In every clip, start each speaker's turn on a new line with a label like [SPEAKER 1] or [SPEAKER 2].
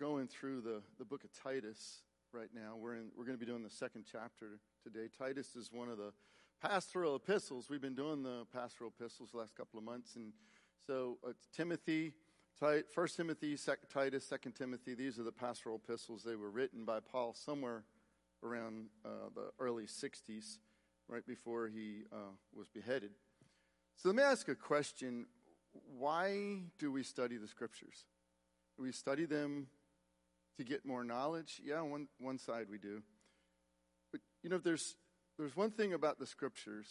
[SPEAKER 1] Going through the, the book of Titus right now. We're in we're going to be doing the second chapter today. Titus is one of the pastoral epistles. We've been doing the pastoral epistles the last couple of months, and so uh, Timothy, First Timothy, Titus, Second Timothy. These are the pastoral epistles. They were written by Paul somewhere around uh, the early '60s, right before he uh, was beheaded. So let me ask a question why do we study the scriptures? We study them to get more knowledge? Yeah, one, one side we do. But, you know, there's, there's one thing about the scriptures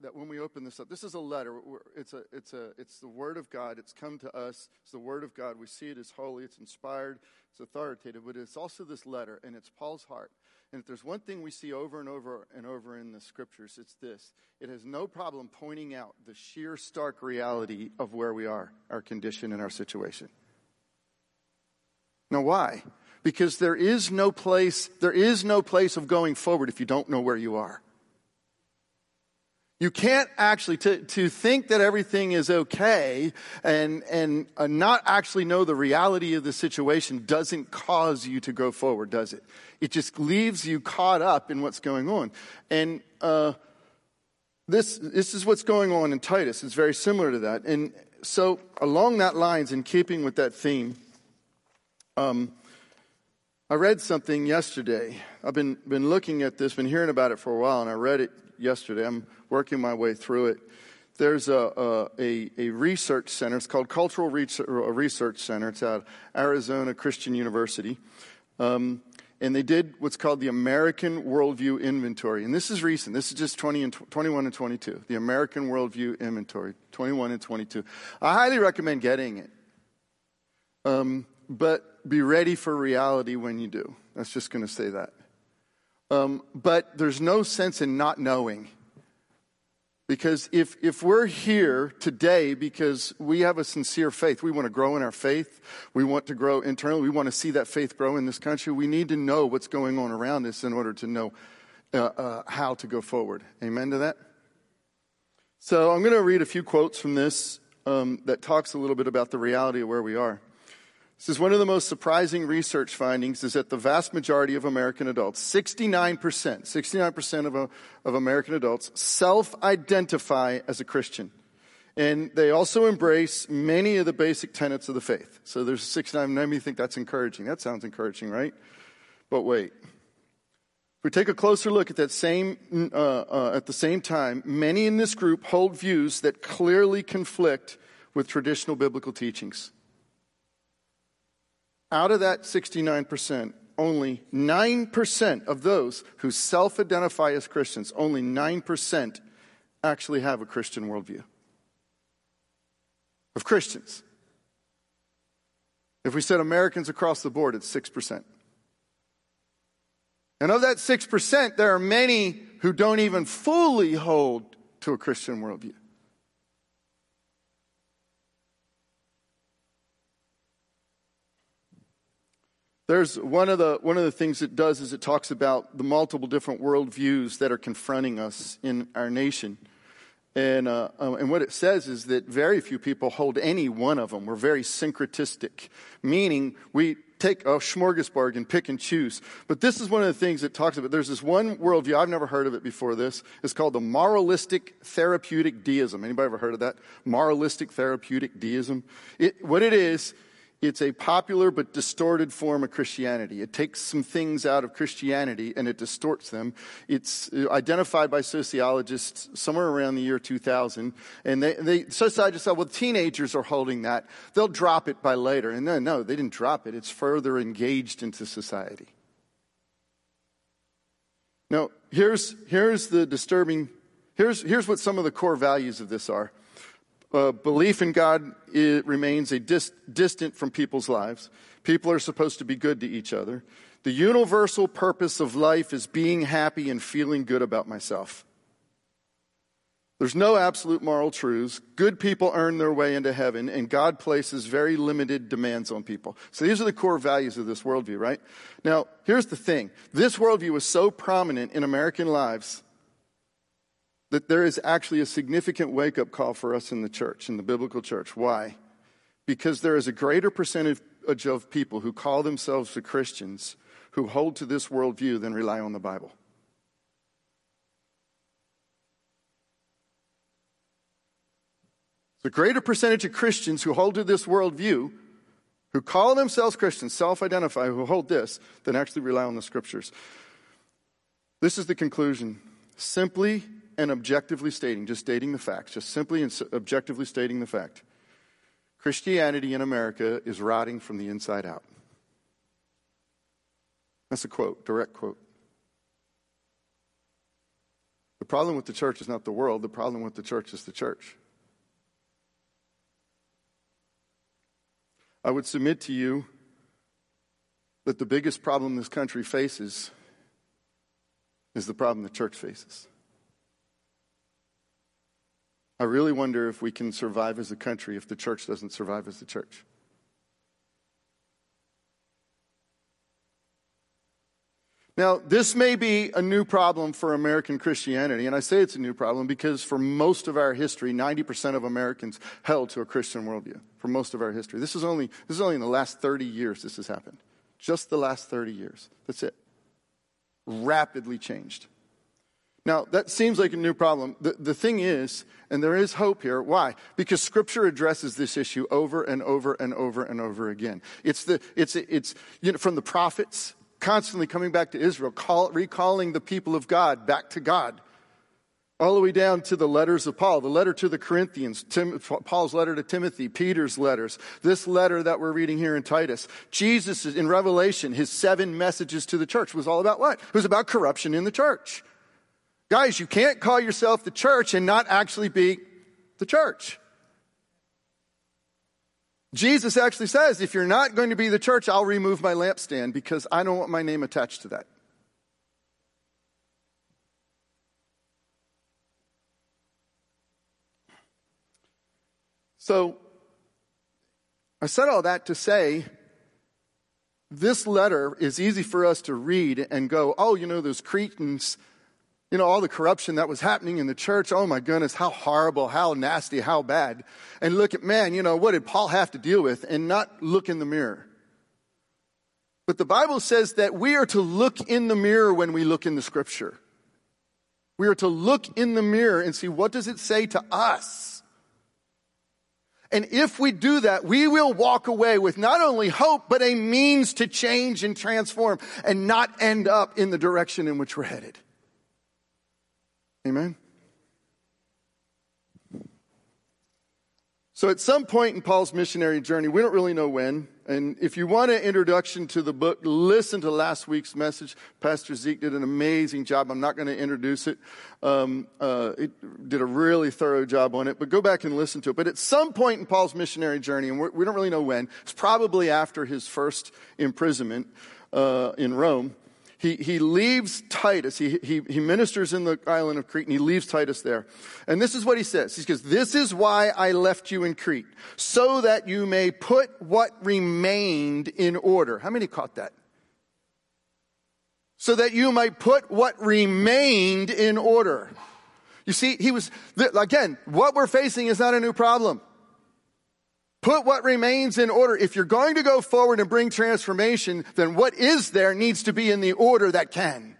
[SPEAKER 1] that when we open this up, this is a letter. It's, a, it's, a, it's the Word of God. It's come to us. It's the Word of God. We see it as holy. It's inspired. It's authoritative. But it's also this letter, and it's Paul's heart. And if there's one thing we see over and over and over in the scriptures, it's this. It has no problem pointing out the sheer stark reality of where we are, our condition, and our situation. Now, why? Because there is no place, there is no place of going forward if you don't know where you are. You can't actually, to, to think that everything is okay and, and uh, not actually know the reality of the situation doesn't cause you to go forward, does it? It just leaves you caught up in what's going on. And, uh, this, this is what's going on in Titus. It's very similar to that. And so along that lines, in keeping with that theme, um, I read something yesterday. I've been, been looking at this, been hearing about it for a while, and I read it yesterday. I'm working my way through it. There's a, a, a research center. It's called Cultural Research Center. It's at Arizona Christian University. Um, and they did what's called the American Worldview Inventory. And this is recent. This is just 20 and 21 and 22. The American Worldview Inventory, 21 and 22. I highly recommend getting it. Um, but be ready for reality when you do. That's just going to say that. Um, but there's no sense in not knowing. Because if, if we're here today because we have a sincere faith, we want to grow in our faith, we want to grow internally, we want to see that faith grow in this country, we need to know what's going on around us in order to know uh, uh, how to go forward. Amen to that? So I'm going to read a few quotes from this um, that talks a little bit about the reality of where we are. This is one of the most surprising research findings is that the vast majority of American adults, 69%, 69% of, of American adults self-identify as a Christian. And they also embrace many of the basic tenets of the faith. So there's 69, many think that's encouraging. That sounds encouraging, right? But wait. If we take a closer look at that same, uh, uh, at the same time, many in this group hold views that clearly conflict with traditional biblical teachings. Out of that 69%, only 9% of those who self identify as Christians, only 9% actually have a Christian worldview. Of Christians. If we said Americans across the board, it's 6%. And of that 6%, there are many who don't even fully hold to a Christian worldview. There's one of the one of the things it does is it talks about the multiple different worldviews that are confronting us in our nation, and uh, uh, and what it says is that very few people hold any one of them. We're very syncretistic, meaning we take a smorgasbord and pick and choose. But this is one of the things it talks about. There's this one worldview I've never heard of it before. This it's called the moralistic therapeutic deism. Anybody ever heard of that? Moralistic therapeutic deism. It, what it is it's a popular but distorted form of Christianity. It takes some things out of Christianity and it distorts them. It's uh, identified by sociologists somewhere around the year 2000. And they, they sociologists said, well, teenagers are holding that. They'll drop it by later. And no, no, they didn't drop it. It's further engaged into society. Now, here's, here's the disturbing, here's, here's what some of the core values of this are uh, belief in God remains a dis- distant from people's lives. People are supposed to be good to each other. The universal purpose of life is being happy and feeling good about myself. There's no absolute moral truths. Good people earn their way into heaven, and God places very limited demands on people. So these are the core values of this worldview, right? Now, here's the thing. This worldview is so prominent in American lives that there is actually a significant wake up call for us in the church, in the biblical church. Why? because there is a greater percentage of people who call themselves the Christians who hold to this worldview than rely on the Bible. The greater percentage of Christians who hold to this worldview, who call themselves Christians, self identify, who hold this, than actually rely on the scriptures. This is the conclusion. Simply and objectively stating, just stating the facts, just simply and objectively stating the fact Christianity in America is rotting from the inside out. That's a quote, direct quote. The problem with the church is not the world, the problem with the church is the church. I would submit to you that the biggest problem this country faces is the problem the church faces. I really wonder if we can survive as a country if the church doesn't survive as the church. Now, this may be a new problem for American Christianity, and I say it's a new problem because for most of our history, 90% of Americans held to a Christian worldview. For most of our history. This is only, this is only in the last 30 years this has happened. Just the last 30 years. That's it. Rapidly changed. Now, that seems like a new problem. The, the thing is, and there is hope here. Why? Because Scripture addresses this issue over and over and over and over again. It's, the, it's, it's you know, from the prophets, constantly coming back to Israel, call, recalling the people of God back to God. All the way down to the letters of Paul, the letter to the Corinthians, Tim, Paul's letter to Timothy, Peter's letters, this letter that we're reading here in Titus. Jesus, in Revelation, his seven messages to the church was all about what? It was about corruption in the church. Guys, you can't call yourself the church and not actually be the church. Jesus actually says, if you're not going to be the church, I'll remove my lampstand because I don't want my name attached to that. So, I said all that to say this letter is easy for us to read and go, oh, you know, those Cretans you know, all the corruption that was happening in the church. Oh my goodness, how horrible, how nasty, how bad. And look at, man, you know, what did Paul have to deal with? And not look in the mirror. But the Bible says that we are to look in the mirror when we look in the scripture. We are to look in the mirror and see what does it say to us. And if we do that, we will walk away with not only hope, but a means to change and transform and not end up in the direction in which we're headed. Amen? So, at some point in Paul's missionary journey, we don't really know when. And if you want an introduction to the book, listen to last week's message. Pastor Zeke did an amazing job. I'm not going to introduce it. Um, uh, it did a really thorough job on it, but go back and listen to it. But at some point in Paul's missionary journey, and we don't really know when, it's probably after his first imprisonment uh, in Rome he, he leaves Titus. He, he, he ministers in the island of Crete and he leaves Titus there. And this is what he says. He says, This is why I left you in Crete, so that you may put what remained in order. How many caught that? So that you might put what remained in order. You see, he was, again, what we're facing is not a new problem. Put what remains in order. If you're going to go forward and bring transformation, then what is there needs to be in the order that can.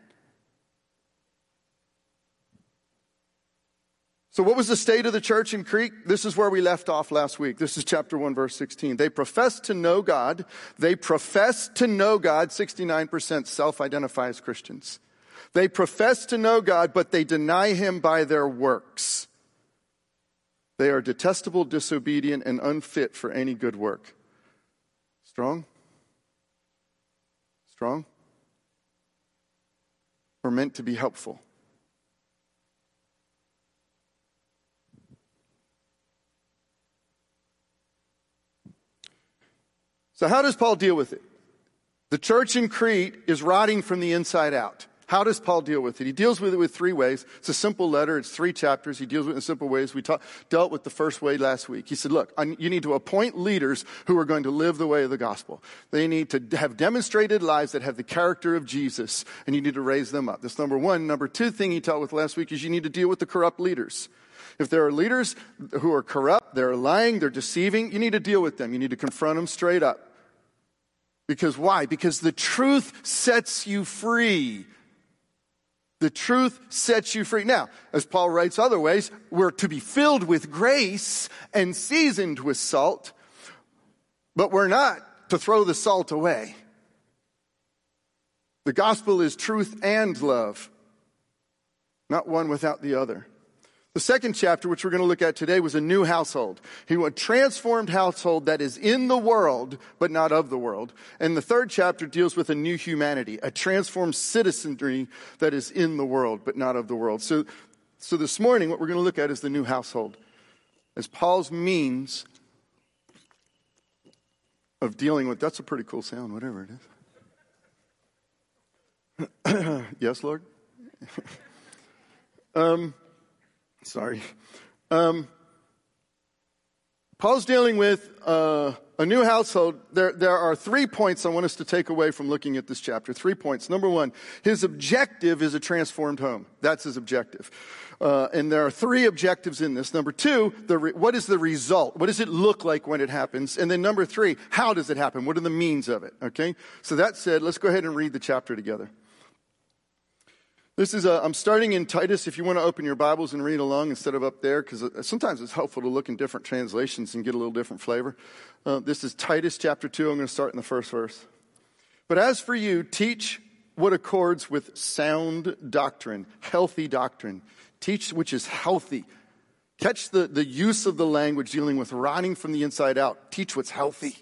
[SPEAKER 1] So, what was the state of the church in Crete? This is where we left off last week. This is chapter 1, verse 16. They profess to know God. They profess to know God. 69% self identify as Christians. They profess to know God, but they deny Him by their works. They are detestable, disobedient, and unfit for any good work. Strong? Strong? We're meant to be helpful. So, how does Paul deal with it? The church in Crete is rotting from the inside out. How does Paul deal with it? He deals with it with three ways. It's a simple letter. It's three chapters. He deals with it in simple ways. We dealt with the first way last week. He said, look, you need to appoint leaders who are going to live the way of the gospel. They need to have demonstrated lives that have the character of Jesus, and you need to raise them up. That's number one. Number two thing he dealt with last week is you need to deal with the corrupt leaders. If there are leaders who are corrupt, they're lying, they're deceiving, you need to deal with them. You need to confront them straight up. Because why? Because the truth sets you free. The truth sets you free. Now, as Paul writes other ways, we're to be filled with grace and seasoned with salt, but we're not to throw the salt away. The gospel is truth and love, not one without the other. The second chapter, which we're going to look at today, was a new household. He a transformed household that is in the world, but not of the world. And the third chapter deals with a new humanity, a transformed citizenry that is in the world, but not of the world. So, so this morning, what we're going to look at is the new household. As Paul's means of dealing with, that's a pretty cool sound, whatever it is. yes, Lord? um, Sorry. Um, Paul's dealing with uh, a new household. There, there are three points I want us to take away from looking at this chapter. Three points. Number one, his objective is a transformed home. That's his objective. Uh, and there are three objectives in this. Number two, the re- what is the result? What does it look like when it happens? And then number three, how does it happen? What are the means of it? Okay? So that said, let's go ahead and read the chapter together. This is a, I'm starting in Titus. If you want to open your Bibles and read along instead of up there, because uh, sometimes it's helpful to look in different translations and get a little different flavor. Uh, this is Titus chapter 2. I'm going to start in the first verse. But as for you, teach what accords with sound doctrine, healthy doctrine. Teach which is healthy. Catch the, the use of the language dealing with rotting from the inside out. Teach what's healthy.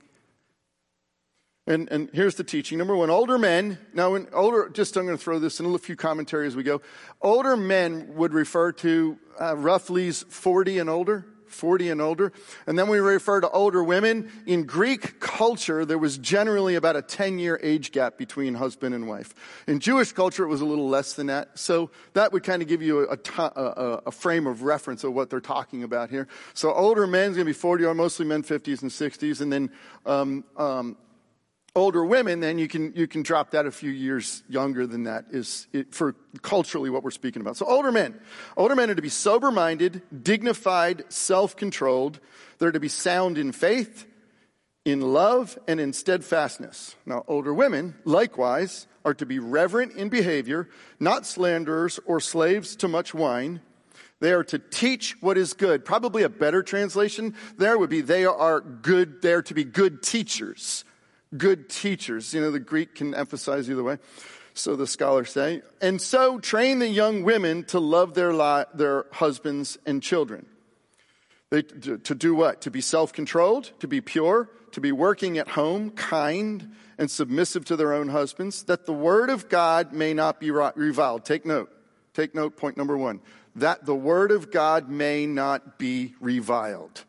[SPEAKER 1] And, and here's the teaching. Number one, older men, now older, just I'm going to throw this in a few commentary as we go. Older men would refer to uh, roughly 40 and older, 40 and older. And then we refer to older women. In Greek culture, there was generally about a 10 year age gap between husband and wife. In Jewish culture, it was a little less than that. So that would kind of give you a, a, a frame of reference of what they're talking about here. So older men is going to be 40 or mostly men 50s and 60s. And then um, um, older women, then you can, you can drop that a few years younger than that is it, for culturally what we're speaking about. So older men. Older men are to be sober minded, dignified, self controlled. They're to be sound in faith, in love, and in steadfastness. Now, older women, likewise, are to be reverent in behavior, not slanderers or slaves to much wine. They are to teach what is good. Probably a better translation there would be they are good, they are to be good teachers good teachers. You know, the Greek can emphasize either way. So the scholars say. And so train the young women to love their, li- their husbands and children. They, to, to do what? To be self controlled, to be pure, to be working at home, kind, and submissive to their own husbands, that the word of God may not be reviled. Take note. Take note, point number one. That the word of God may not be reviled.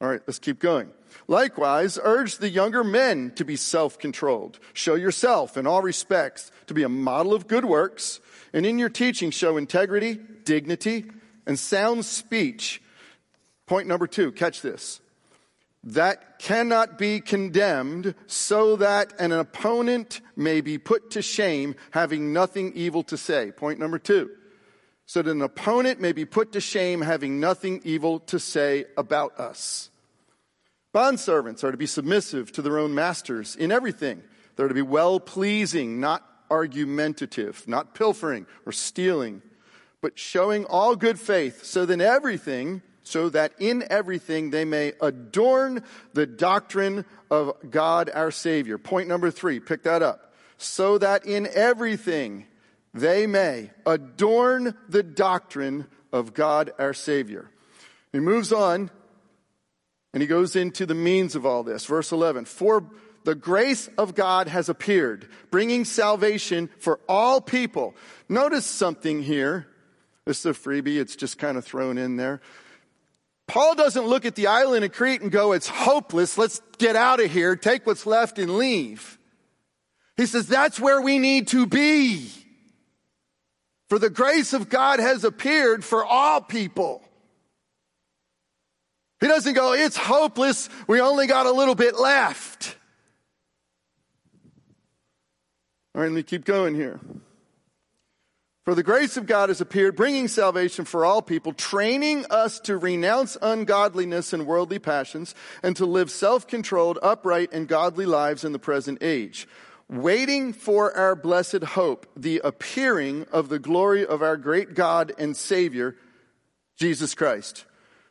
[SPEAKER 1] All right, let's keep going. Likewise, urge the younger men to be self controlled. Show yourself in all respects to be a model of good works, and in your teaching, show integrity, dignity, and sound speech. Point number two, catch this. That cannot be condemned so that an opponent may be put to shame, having nothing evil to say. Point number two. So that an opponent may be put to shame, having nothing evil to say about us. Bondservants are to be submissive to their own masters in everything. They're to be well pleasing, not argumentative, not pilfering or stealing, but showing all good faith, so that everything, so that in everything they may adorn the doctrine of God our Savior. Point number three, pick that up. So that in everything they may adorn the doctrine of God our Savior. He moves on and he goes into the means of all this. Verse 11. For the grace of God has appeared, bringing salvation for all people. Notice something here. This is a freebie. It's just kind of thrown in there. Paul doesn't look at the island of Crete and go, it's hopeless. Let's get out of here, take what's left and leave. He says, that's where we need to be. For the grace of God has appeared for all people. He doesn't go, it's hopeless. We only got a little bit left. All right, let me keep going here. For the grace of God has appeared, bringing salvation for all people, training us to renounce ungodliness and worldly passions, and to live self-controlled, upright, and godly lives in the present age, waiting for our blessed hope, the appearing of the glory of our great God and Savior, Jesus Christ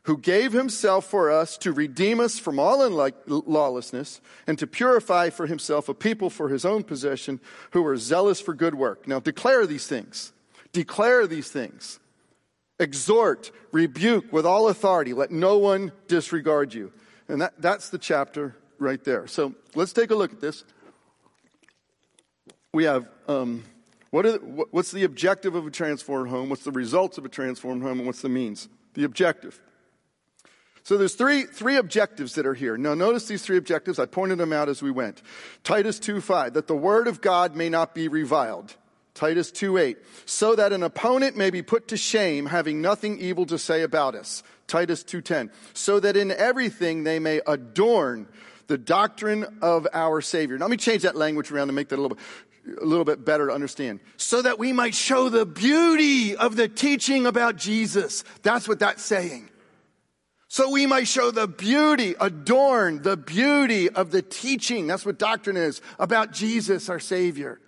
[SPEAKER 1] who gave himself for us to redeem us from all lawlessness and to purify for himself a people for his own possession who are zealous for good work. Now declare these things. Declare these things. Exhort, rebuke with all authority. Let no one disregard you. And that, that's the chapter right there. So let's take a look at this. We have um, what are, what's the objective of a transformed home? What's the results of a transformed home? And what's the means? The objective. So there's three, three objectives that are here. Now notice these three objectives. I pointed them out as we went. Titus 2.5, that the word of God may not be reviled. Titus 2.8, so that an opponent may be put to shame, having nothing evil to say about us. Titus 2.10, so that in everything they may adorn the doctrine of our Savior. Now let me change that language around to make that a little bit, a little bit better to understand. So that we might show the beauty of the teaching about Jesus. That's what that's saying. So we might show the beauty, adorn the beauty of the teaching. That's what doctrine is about Jesus, our Savior.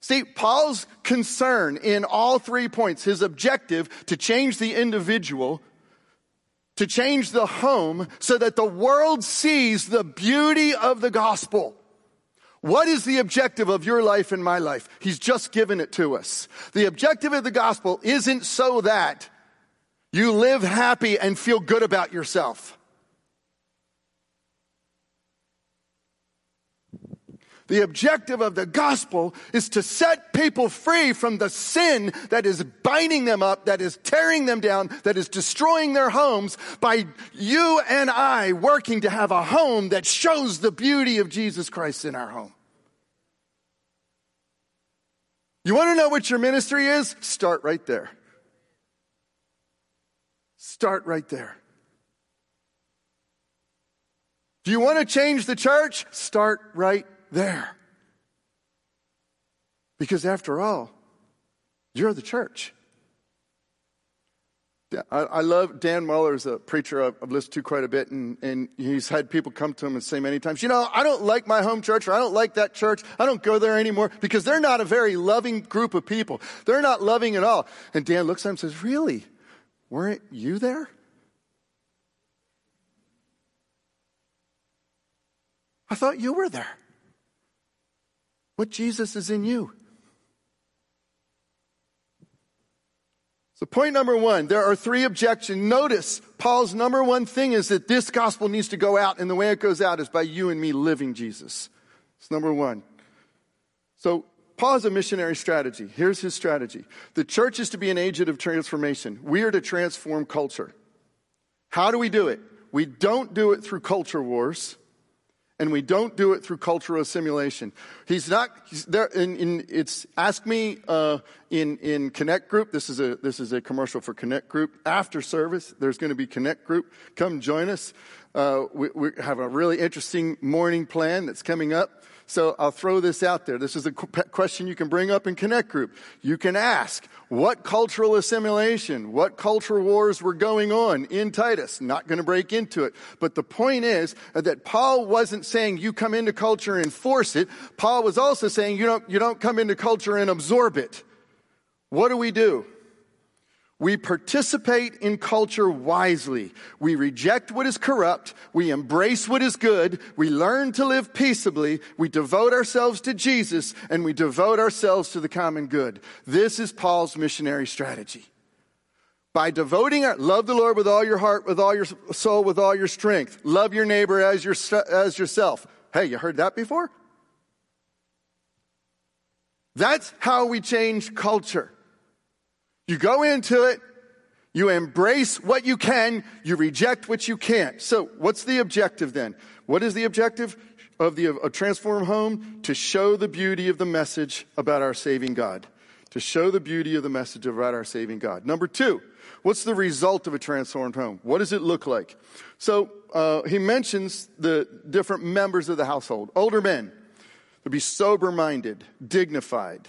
[SPEAKER 1] See, Paul's concern in all three points, his objective to change the individual, to change the home so that the world sees the beauty of the gospel. What is the objective of your life and my life? He's just given it to us. The objective of the gospel isn't so that you live happy and feel good about yourself. The objective of the gospel is to set people free from the sin that is binding them up, that is tearing them down, that is destroying their homes by you and I working to have a home that shows the beauty of Jesus Christ in our home. You want to know what your ministry is? Start right there. Start right there. Do you want to change the church? Start right there. Because after all, you're the church. I, love Dan Mohler's a preacher I've listened to quite a bit, and, and he's had people come to him and say many times, you know, I don't like my home church, or I don't like that church, I don't go there anymore, because they're not a very loving group of people. They're not loving at all. And Dan looks at him and says, really? Weren't you there? I thought you were there. What Jesus is in you? So, point number one, there are three objections. Notice Paul's number one thing is that this gospel needs to go out, and the way it goes out is by you and me living Jesus. It's number one. So, Paul has a missionary strategy. Here's his strategy the church is to be an agent of transformation. We are to transform culture. How do we do it? We don't do it through culture wars and we don't do it through cultural assimilation. He's not he's there. In, in, it's ask me uh, in in Connect Group. This is a this is a commercial for Connect Group. After service, there's going to be Connect Group. Come join us. Uh, we, we have a really interesting morning plan that's coming up. So I'll throw this out there. This is a question you can bring up in Connect Group. You can ask, what cultural assimilation, what cultural wars were going on in Titus? Not going to break into it. But the point is that Paul wasn't saying you come into culture and force it. Paul was also saying you don't, you don't come into culture and absorb it. What do we do? We participate in culture wisely. We reject what is corrupt. We embrace what is good. We learn to live peaceably. We devote ourselves to Jesus and we devote ourselves to the common good. This is Paul's missionary strategy. By devoting our, love the Lord with all your heart, with all your soul, with all your strength. Love your neighbor as, your, as yourself. Hey, you heard that before? That's how we change culture. You go into it, you embrace what you can, you reject what you can't. So, what's the objective then? What is the objective of the a transformed home? To show the beauty of the message about our saving God. To show the beauty of the message about our saving God. Number two, what's the result of a transformed home? What does it look like? So, uh, he mentions the different members of the household. Older men to be sober minded, dignified,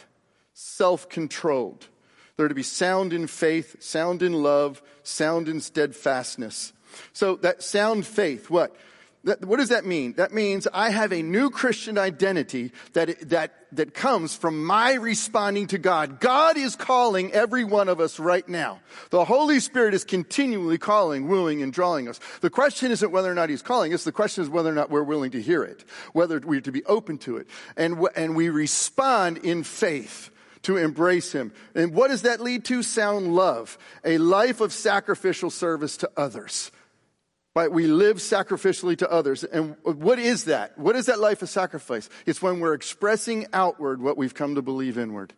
[SPEAKER 1] self controlled They're to be sound in faith, sound in love, sound in steadfastness. So that sound faith, what? That, what does that mean? That means I have a new Christian identity that, that, that comes from my responding to God. God is calling every one of us right now. The Holy Spirit is continually calling, wooing, and drawing us. The question isn't whether or not He's calling us. The question is whether or not we're willing to hear it, whether we're to be open to it. And, and we respond in faith to embrace Him. And what does that lead to? Sound love. A life of sacrificial service to others. Right? We live sacrificially to others. And what is that? What is that life of sacrifice? It's when we're expressing outward what we've come to believe inward.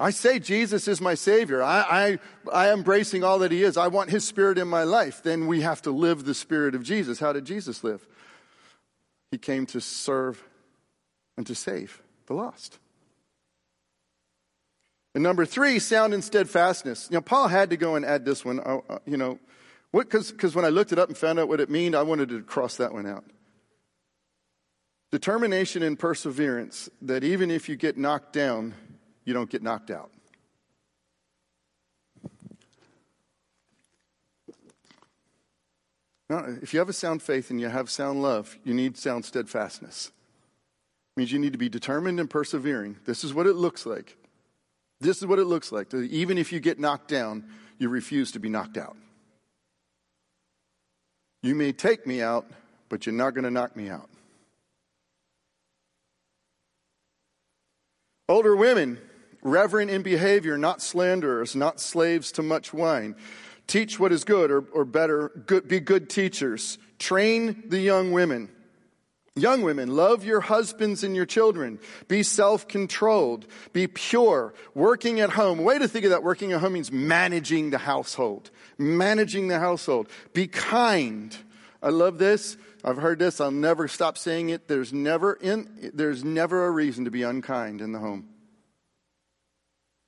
[SPEAKER 1] I say Jesus is my Savior. I, I, I am embracing all that He is. I want His Spirit in my life. Then we have to live the Spirit of Jesus. How did Jesus live? He came to serve and to save the lost. And number three, sound and steadfastness. Know, Paul had to go and add this one. Uh, uh you know, because when I looked it up and found out what it meant, I wanted to cross that one out. Determination and perseverance that even if you get knocked down, you don't get knocked out. Now, if you have a sound faith and you have sound love, you need sound steadfastness. It means you need to be determined and persevering. This is what it looks like. This is what it looks like. Even if you get knocked down, you refuse to be knocked out. You may take me out, but you're not going to knock me out. Older women, reverent in behavior, not slanderers, not slaves to much wine. Teach what is good, or, or better, good, be good teachers. Train the young women. Young women, love your husbands and your children. Be self-controlled. Be pure. Working at home. Way to think of that. Working at home means managing the household. Managing the household. Be kind. I love this. I've heard this. I'll never stop saying it. There's never in, there's never a reason to be unkind in the home.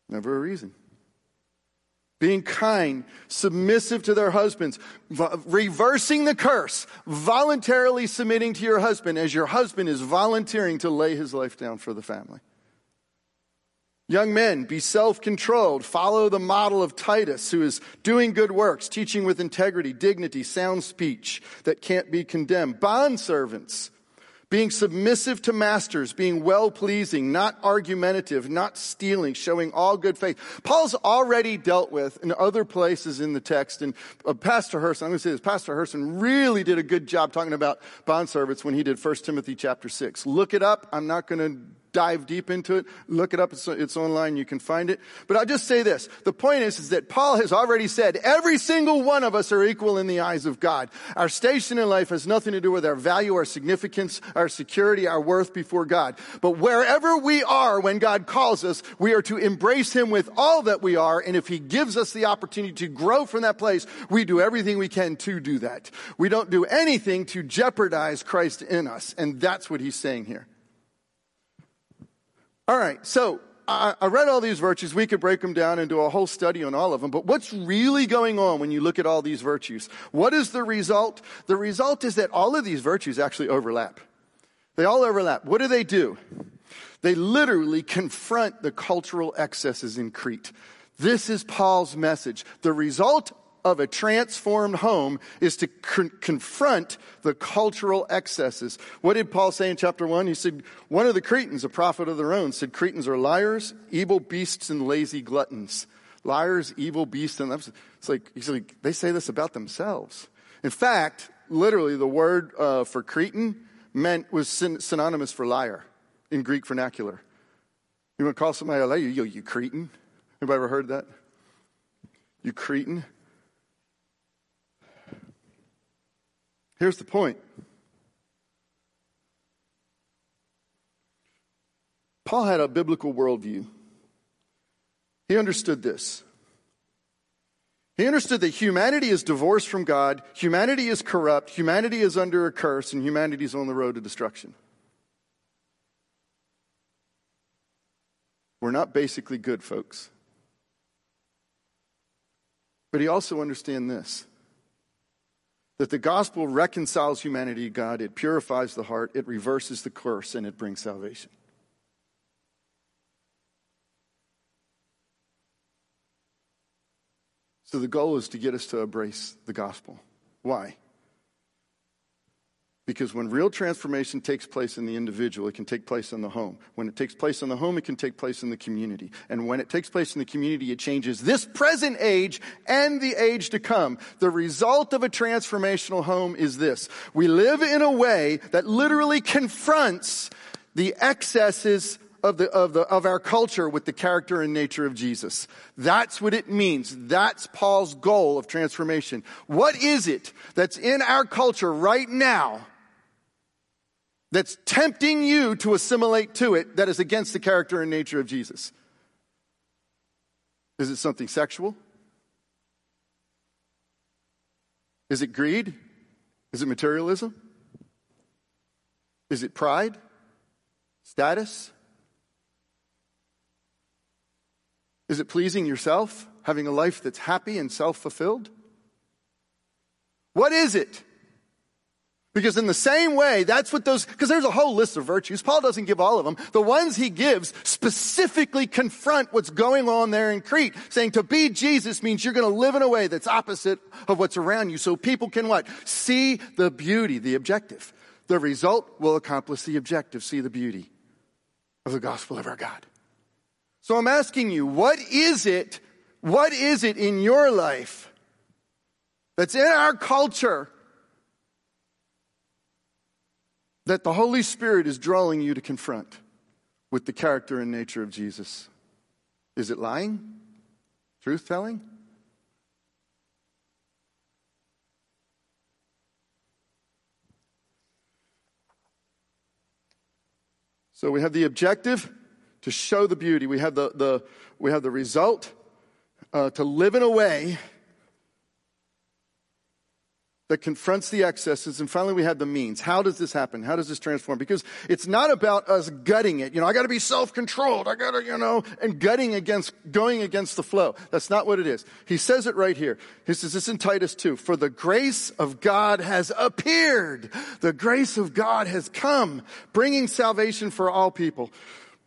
[SPEAKER 1] Never a reason being kind, submissive to their husbands, reversing the curse, voluntarily submitting to your husband as your husband is volunteering to lay his life down for the family. Young men, be self controlled. Follow the model of Titus, who is doing good works, teaching with integrity, dignity, sound speech that can't be condemned. Bond servants, being submissive to masters, being well pleasing, not argumentative, not stealing, showing all good faith. Paul's already dealt with in other places in the text, and uh, Pastor Herson, I'm going to say this, Pastor Herson really did a good job talking about bondservants when he did 1 Timothy chapter 6. Look it up. I'm not going to dive deep into it. Look it up. It's, it's, online. You can find it. But I'll just say this. The point is, is that Paul has already said every single one of us are equal in the eyes of God. Our station in life has nothing to do with our value, our significance, our security, our worth before God. But wherever we are when God calls us, we are to embrace Him with all that we are. And if He gives us the opportunity to grow from that place, we do everything we can to do that. We don't do anything to jeopardize Christ in us. And that's what He's saying here. All right, so I, I, read all these virtues. We could break them down and do a whole study on all of them. But what's really going on when you look at all these virtues? What is the result? The result is that all of these virtues actually overlap. They all overlap. What do they do? They literally confront the cultural excesses in Crete. This is Paul's message. The result of a transformed home is to con- confront the cultural excesses. What did Paul say in chapter 1? He said, One of the Cretans, a prophet of their own, said, Cretans are liars, evil beasts, and lazy gluttons. Liars, evil beasts, and that's, it's like, he's like, they say this about themselves. In fact, literally, the word uh, for Cretan meant was syn- synonymous for liar in Greek vernacular. You want to call somebody a liar? You, you Cretan? Anybody ever heard that? You Cretan? Here's the point Paul had a biblical worldview. He understood this. He understood that humanity is divorced from God, humanity is corrupt, humanity is under a curse, and humanity is on the road to destruction. We're not basically good, folks. But he also understood this that the gospel reconciles humanity to God, it purifies the heart, it reverses the curse, and it brings salvation. So the goal is to get us to embrace the gospel. Why? Because when real transformation takes place in the individual, it can take place in the home. When it takes place in the home, it can take place in the community. And when it takes place in the community, it changes this present age and the age to come. The result of a transformational home is this. We live in a way that literally confronts the excesses of, the, of, the, of our culture with the character and nature of Jesus. That's what it means. That's Paul's goal of transformation. What is it that's in our culture right now that's tempting you to assimilate to it that is against the character and nature of Jesus? Is it something sexual? Is it greed? Is it materialism? Is it pride? Status? Is it pleasing yourself? Having a life that's happy and self fulfilled? What is it? Because in the same way, that's what those, because there's a whole list of virtues. Paul doesn't give all of them. The ones he gives specifically confront what's going on there in Crete, saying to be Jesus means you're going to live in a way that's opposite of what's around you. So people can what? See the beauty, the objective. The result will accomplish the objective, see the beauty of the gospel of our God. So I'm asking you, what is it, what is it in your life that's in our culture that the Holy Spirit is drawing you to confront with the character and nature of Jesus? Is it lying? Truth telling? So we have the objective to show the beauty. We have the, the, we have the result uh, to live in a way that confronts the excesses. And finally, we had the means. How does this happen? How does this transform? Because it's not about us gutting it. You know, I got to be self-controlled. I got to, you know, and gutting against, going against the flow. That's not what it is. He says it right here. He says this in Titus 2. For the grace of God has appeared. The grace of God has come, bringing salvation for all people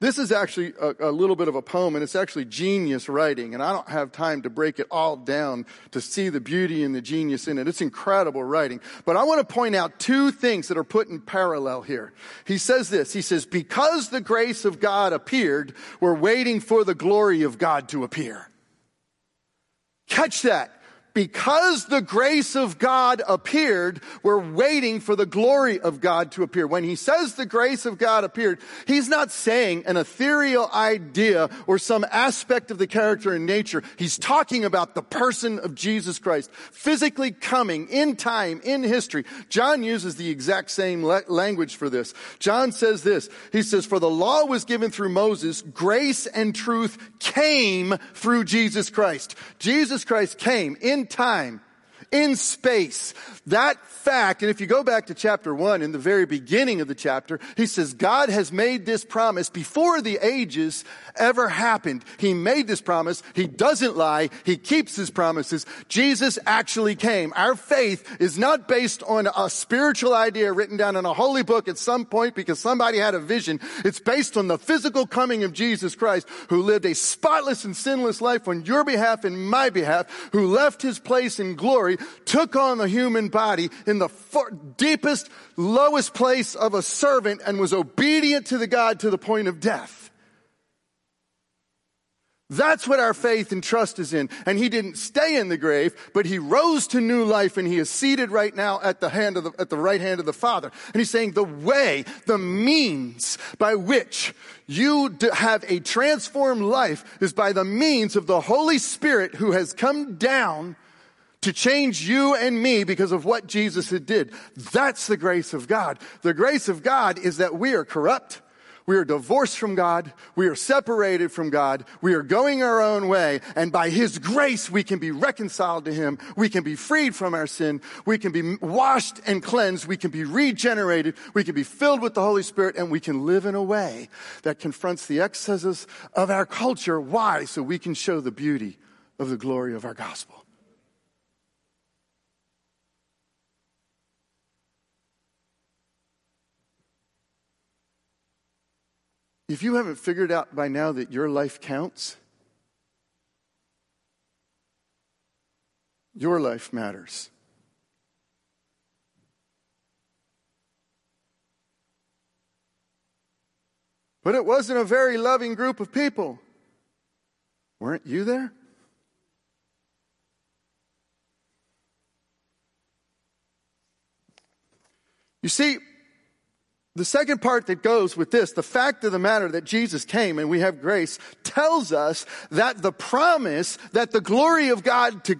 [SPEAKER 1] this is actually a, a, little bit of a poem, and it's actually genius writing, and I don't have time to break it all down to see the beauty and the genius in it. It's incredible writing. But I want to point out two things that are put in parallel here. He says this, he says, because the grace of God appeared, we're waiting for the glory of God to appear. Catch that because the grace of God appeared, we're waiting for the glory of God to appear. When he says the grace of God appeared, he's not saying an ethereal idea or some aspect of the character and nature. He's talking about the person of Jesus Christ, physically coming in time, in history. John uses the exact same language for this. John says this. He says, for the law was given through Moses, grace and truth came through Jesus Christ. Jesus Christ came in in time, in space. That fact, and if you go back to chapter one, in the very beginning of the chapter, he says, God has made this promise before the ages ever happened. He made this promise. He doesn't lie. He keeps his promises. Jesus actually came. Our faith is not based on a spiritual idea written down in a holy book at some point because somebody had a vision. It's based on the physical coming of Jesus Christ who lived a spotless and sinless life on your behalf and my behalf, who left his place in glory, took on the human body in the deepest, lowest place of a servant and was obedient to the God to the point of death. That's what our faith and trust is in. And he didn't stay in the grave, but he rose to new life and he is seated right now at the hand of the, at the right hand of the Father. And he's saying the way, the means by which you have a transformed life is by the means of the Holy Spirit who has come down to change you and me because of what Jesus had did. That's the grace of God. The grace of God is that we are corrupt. We are divorced from God. We are separated from God. We are going our own way. And by His grace, we can be reconciled to Him. We can be freed from our sin. We can be washed and cleansed. We can be regenerated. We can be filled with the Holy Spirit and we can live in a way that confronts the excesses of our culture. Why? So we can show the beauty of the glory of our gospel. If you haven't figured out by now that your life counts, your life matters. But it wasn't a very loving group of people. Weren't you there? You see, the second part that goes with this, the fact of the matter that Jesus came and we have grace, tells us that the promise that the glory of God to,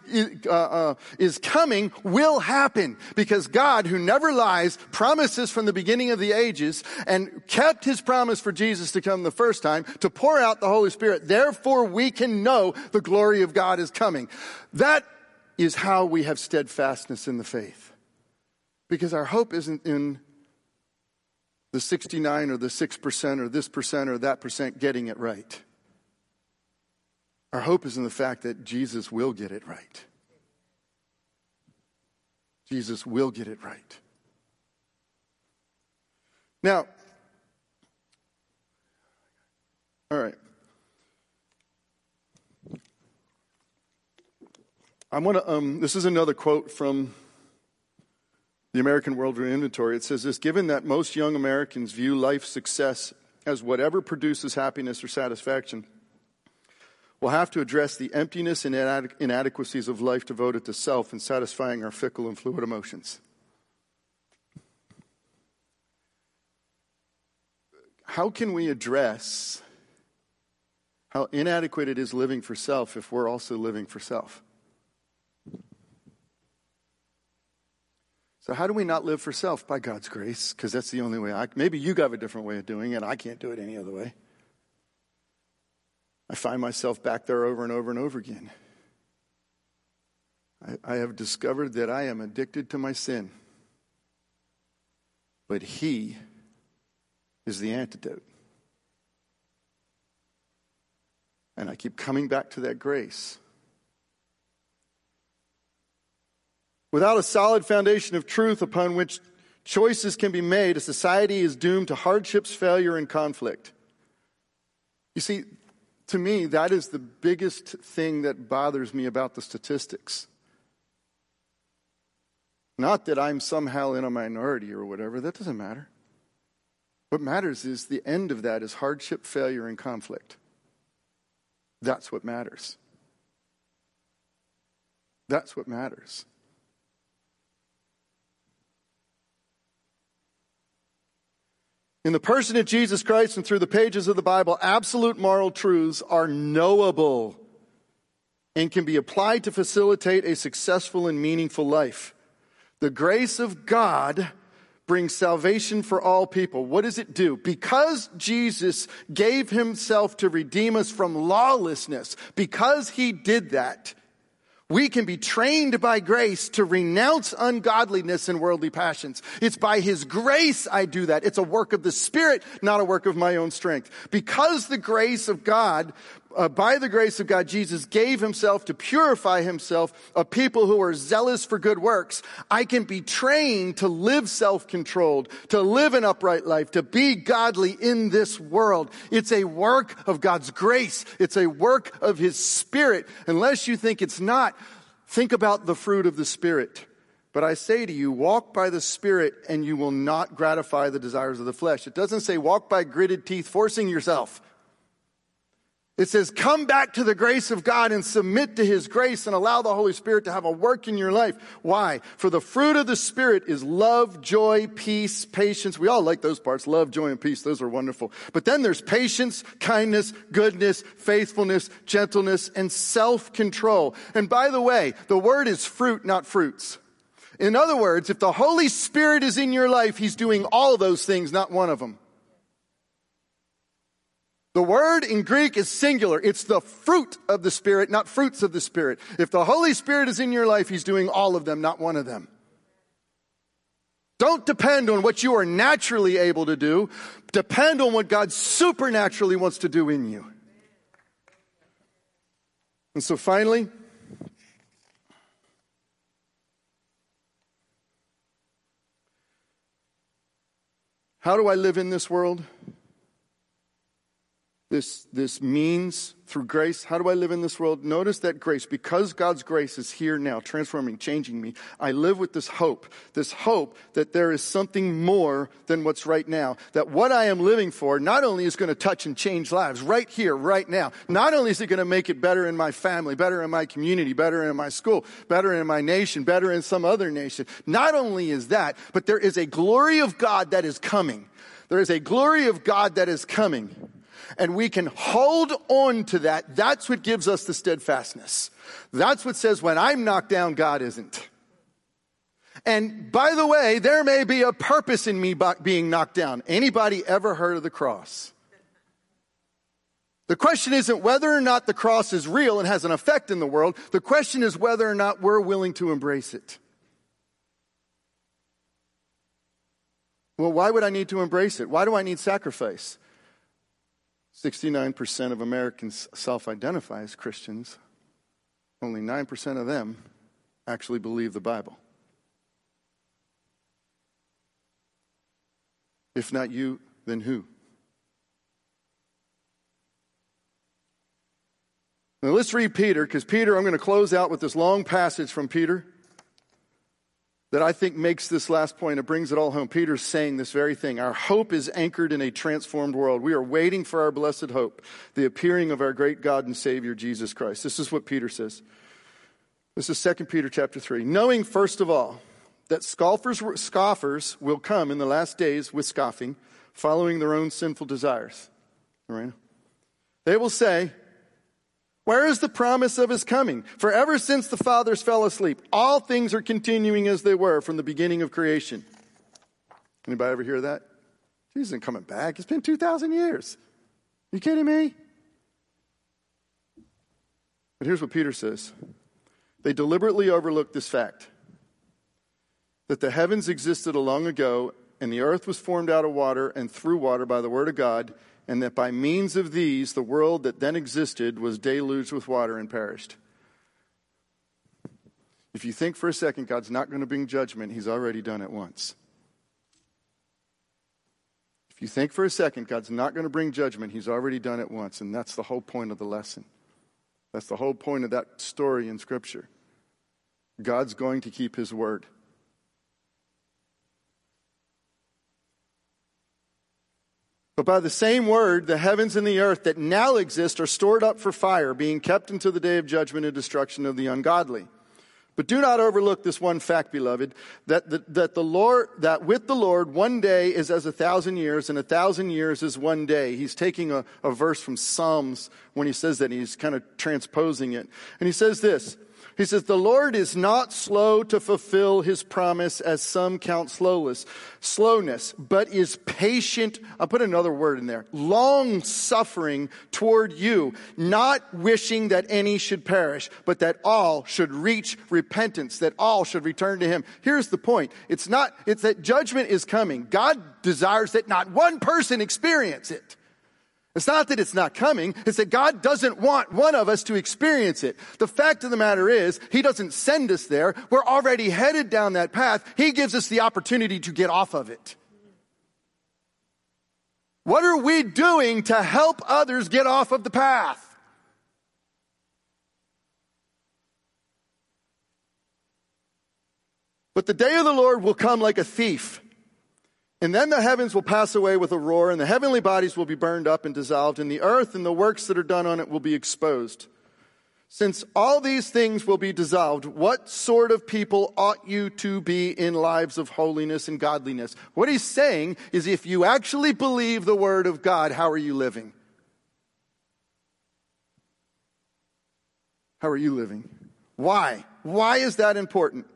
[SPEAKER 1] uh, uh, is coming will happen because God, who never lies, promises from the beginning of the ages and kept his promise for Jesus to come the first time to pour out the Holy Spirit. Therefore, we can know the glory of God is coming. That is how we have steadfastness in the faith. Because our hope isn't in the 69 or the 6% or this percent or that percent getting it right. Our hope is in the fact that Jesus will get it right. Jesus will get it right. Now, all right. I want to, um, this is another quote from the American Worldview Inventory, it says this given that most young Americans view life success as whatever produces happiness or satisfaction, we'll have to address the emptiness and inadequacies of life devoted to self and satisfying our fickle and fluid emotions. How can we address how inadequate it is living for self if we're also living for self? So, how do we not live for self? By God's grace, because that's the only way I. Maybe you have a different way of doing it. I can't do it any other way. I find myself back there over and over and over again. I, I have discovered that I am addicted to my sin, but He is the antidote. And I keep coming back to that grace. Without a solid foundation of truth upon which choices can be made, a society is doomed to hardships, failure, and conflict. You see, to me, that is the biggest thing that bothers me about the statistics. Not that I'm somehow in a minority or whatever, that doesn't matter. What matters is the end of that is hardship, failure, and conflict. That's what matters. That's what matters. In the person of Jesus Christ and through the pages of the Bible, absolute moral truths are knowable and can be applied to facilitate a successful and meaningful life. The grace of God brings salvation for all people. What does it do? Because Jesus gave himself to redeem us from lawlessness, because he did that, we can be trained by grace to renounce ungodliness and worldly passions. It's by His grace I do that. It's a work of the Spirit, not a work of my own strength. Because the grace of God uh, by the grace of God, Jesus gave himself to purify himself a people who are zealous for good works. I can be trained to live self-controlled, to live an upright life, to be godly in this world. It's a work of God's grace. It's a work of his spirit. Unless you think it's not, think about the fruit of the spirit. But I say to you, walk by the Spirit and you will not gratify the desires of the flesh. It doesn't say walk by gritted teeth, forcing yourself. It says, come back to the grace of God and submit to His grace and allow the Holy Spirit to have a work in your life. Why? For the fruit of the Spirit is love, joy, peace, patience. We all like those parts. Love, joy, and peace. Those are wonderful. But then there's patience, kindness, goodness, faithfulness, gentleness, and self-control. And by the way, the word is fruit, not fruits. In other words, if the Holy Spirit is in your life, He's doing all those things, not one of them. The word in Greek is singular. It's the fruit of the Spirit, not fruits of the Spirit. If the Holy Spirit is in your life, He's doing all of them, not one of them. Don't depend on what you are naturally able to do. Depend on what God supernaturally wants to do in you. And so finally, how do I live in this world? This, this means through grace. How do I live in this world? Notice that grace, because God's grace is here now, transforming, changing me, I live with this hope, this hope that there is something more than what's right now. That what I am living for not only is going to touch and change lives right here, right now, not only is it going to make it better in my family, better in my community, better in my school, better in my nation, better in some other nation. Not only is that, but there is a glory of God that is coming. There is a glory of God that is coming and we can hold on to that. That's what gives us the steadfastness. That's what says when I'm knocked down, God isn't. And by the way, there may be a purpose in me being knocked down. Anybody ever heard of the cross? The question isn't whether or not the cross is real and has an effect in the world. The question is whether or not we're willing to embrace it. Well, why would I need to embrace it? Why do I need sacrifice? 69% of Americans self identify as Christians. Only 9% of them actually believe the Bible. If not you, then who? Now let's read Peter, because Peter, I'm going to close out with this long passage from Peter that I think makes this last point. It brings it all home. Peter's saying this very thing. Our hope is anchored in a transformed world. We are waiting for our blessed hope, the appearing of our great God and Savior, Jesus Christ. This is what Peter says. This is 2 Peter chapter 3. Knowing, first of all, that scoffers, scoffers will come in the last days with scoffing, following their own sinful desires. They will say, where is the promise of his coming? For ever since the fathers fell asleep, all things are continuing as they were from the beginning of creation. Anybody ever hear that? Jesus isn't coming back. It's been 2,000 years. You kidding me? But here's what Peter says they deliberately overlooked this fact that the heavens existed a long ago, and the earth was formed out of water and through water by the word of God and that by means of these, the world that then existed was deluged with water and perished. If you think for a second God's not going to bring judgment, He's already done it once. If you think for a second God's not going to bring judgment, He's already done it once. And that's the whole point of the lesson. That's the whole point of that story in Scripture. God's going to keep His word. But by the same word, the heavens and the earth that now exist are stored up for fire, being kept until the day of judgment and destruction of the ungodly. But do not overlook this one fact, beloved, that the, that the Lord, that with the Lord, one day is as a thousand years, and a thousand years is one day. He's taking a, a verse from Psalms when he says that. He's kind of transposing it. And he says this, he says, The Lord is not slow to fulfill his promise as some count slowness, slowness, but is patient. I'll put another word in there. Long suffering toward you, not wishing that any should perish, but that all should reach repentance, that all should return to him. Here's the point. It's not, it's that judgment is coming. God desires that not one person experience it. It's not that it's not coming, it's that God doesn't want one of us to experience it. The fact of the matter is, He doesn't send us there. We're already headed down that path. He gives us the opportunity to get off of it. What are we doing to help others get off of the path? But the day of the Lord will come like a thief. And then the heavens will pass away with a roar, and the heavenly bodies will be burned up and dissolved, and the earth and the works that are done on it will be exposed. Since all these things will be dissolved, what sort of people ought you to be in lives of holiness and godliness? What he's saying is if you actually believe the word of God, how are you living? How are you living? Why? Why is that important?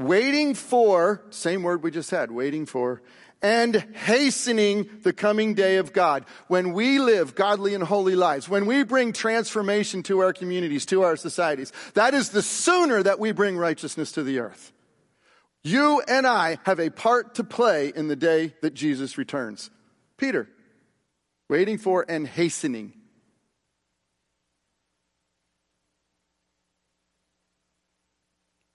[SPEAKER 1] Waiting for, same word we just had, waiting for and hastening the coming day of God. When we live godly and holy lives, when we bring transformation to our communities, to our societies, that is the sooner that we bring righteousness to the earth. You and I have a part to play in the day that Jesus returns. Peter, waiting for and hastening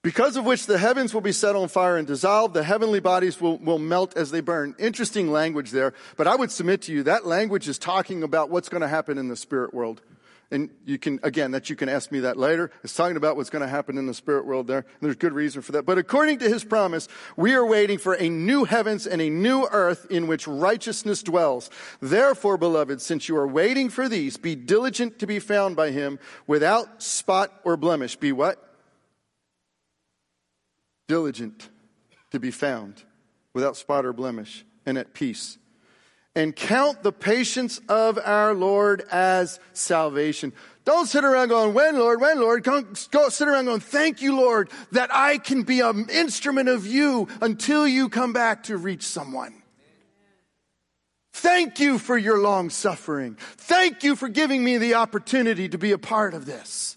[SPEAKER 1] because of which the heavens will be set on fire and dissolved, the heavenly bodies will, will melt as they burn. Interesting language there, but I would submit to you that language is talking about what's going to happen in the spirit world. And you can, again, that you can ask me that later. It's talking about what's going to happen in the spirit world there. And there's good reason for that. But according to his promise, we are waiting for a new heavens and a new earth in which righteousness dwells. Therefore, beloved, since you are waiting for these, be diligent to be found by him without spot or blemish. Be what? Diligent to be found, without spot or blemish, and at peace. And count the patience of our Lord as salvation. Don't sit around going, when Lord, when Lord? Don't go sit around going, thank you Lord that I can be an instrument of you until you come back to reach someone. Thank you for your long suffering. Thank you for giving me the opportunity to be a part of this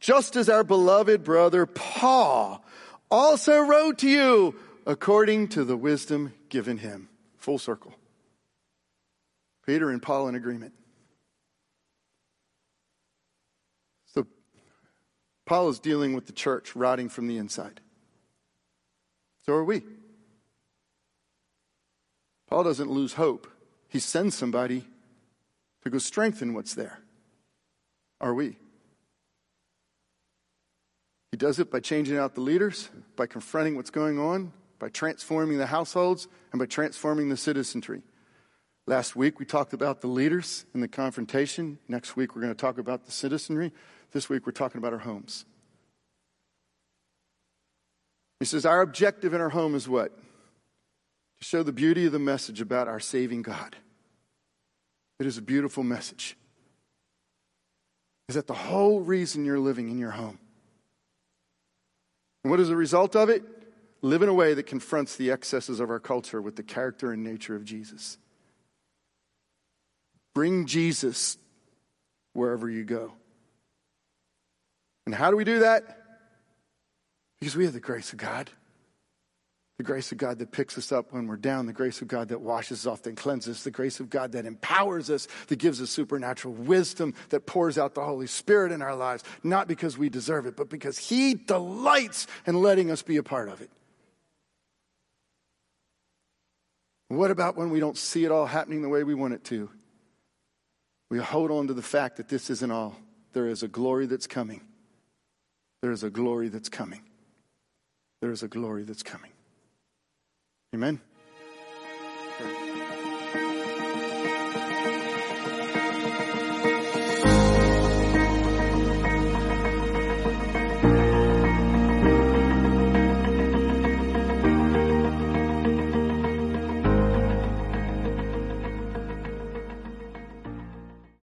[SPEAKER 1] just as our beloved brother Paul also wrote to you according to the wisdom given him. Full circle. Peter and Paul in agreement. So, Paul is dealing with the church rotting from the inside. So are we. Paul doesn't lose hope. He sends somebody to go strengthen what's there. Are we? He does it by changing out the leaders, by confronting what's going on, by transforming the households, and by transforming the citizenry. Last week we talked about the leaders and the confrontation. Next week we're going to talk about the citizenry. This week we're talking about our homes. He says, Our objective in our home is what? To show the beauty of the message about our saving God. It is a beautiful message. Is that the whole reason you're living in your home? And what is the result of it? Live in a way that confronts the excesses of our culture with the character and nature of Jesus. Bring Jesus wherever you go. And how do we do that? Because we have the grace of God. The grace of God that picks us up when we're down, the grace of God that washes us off and cleanses us, the grace of God that empowers us, that gives us supernatural wisdom, that pours out the Holy Spirit in our lives, not because we deserve it, but because He delights in letting us be a part of it. What about when we don't see it all happening the way we want it to? We hold on to the fact that this isn't all. There is a glory that's coming. There is a glory that's coming. There is a glory that's coming. Amen.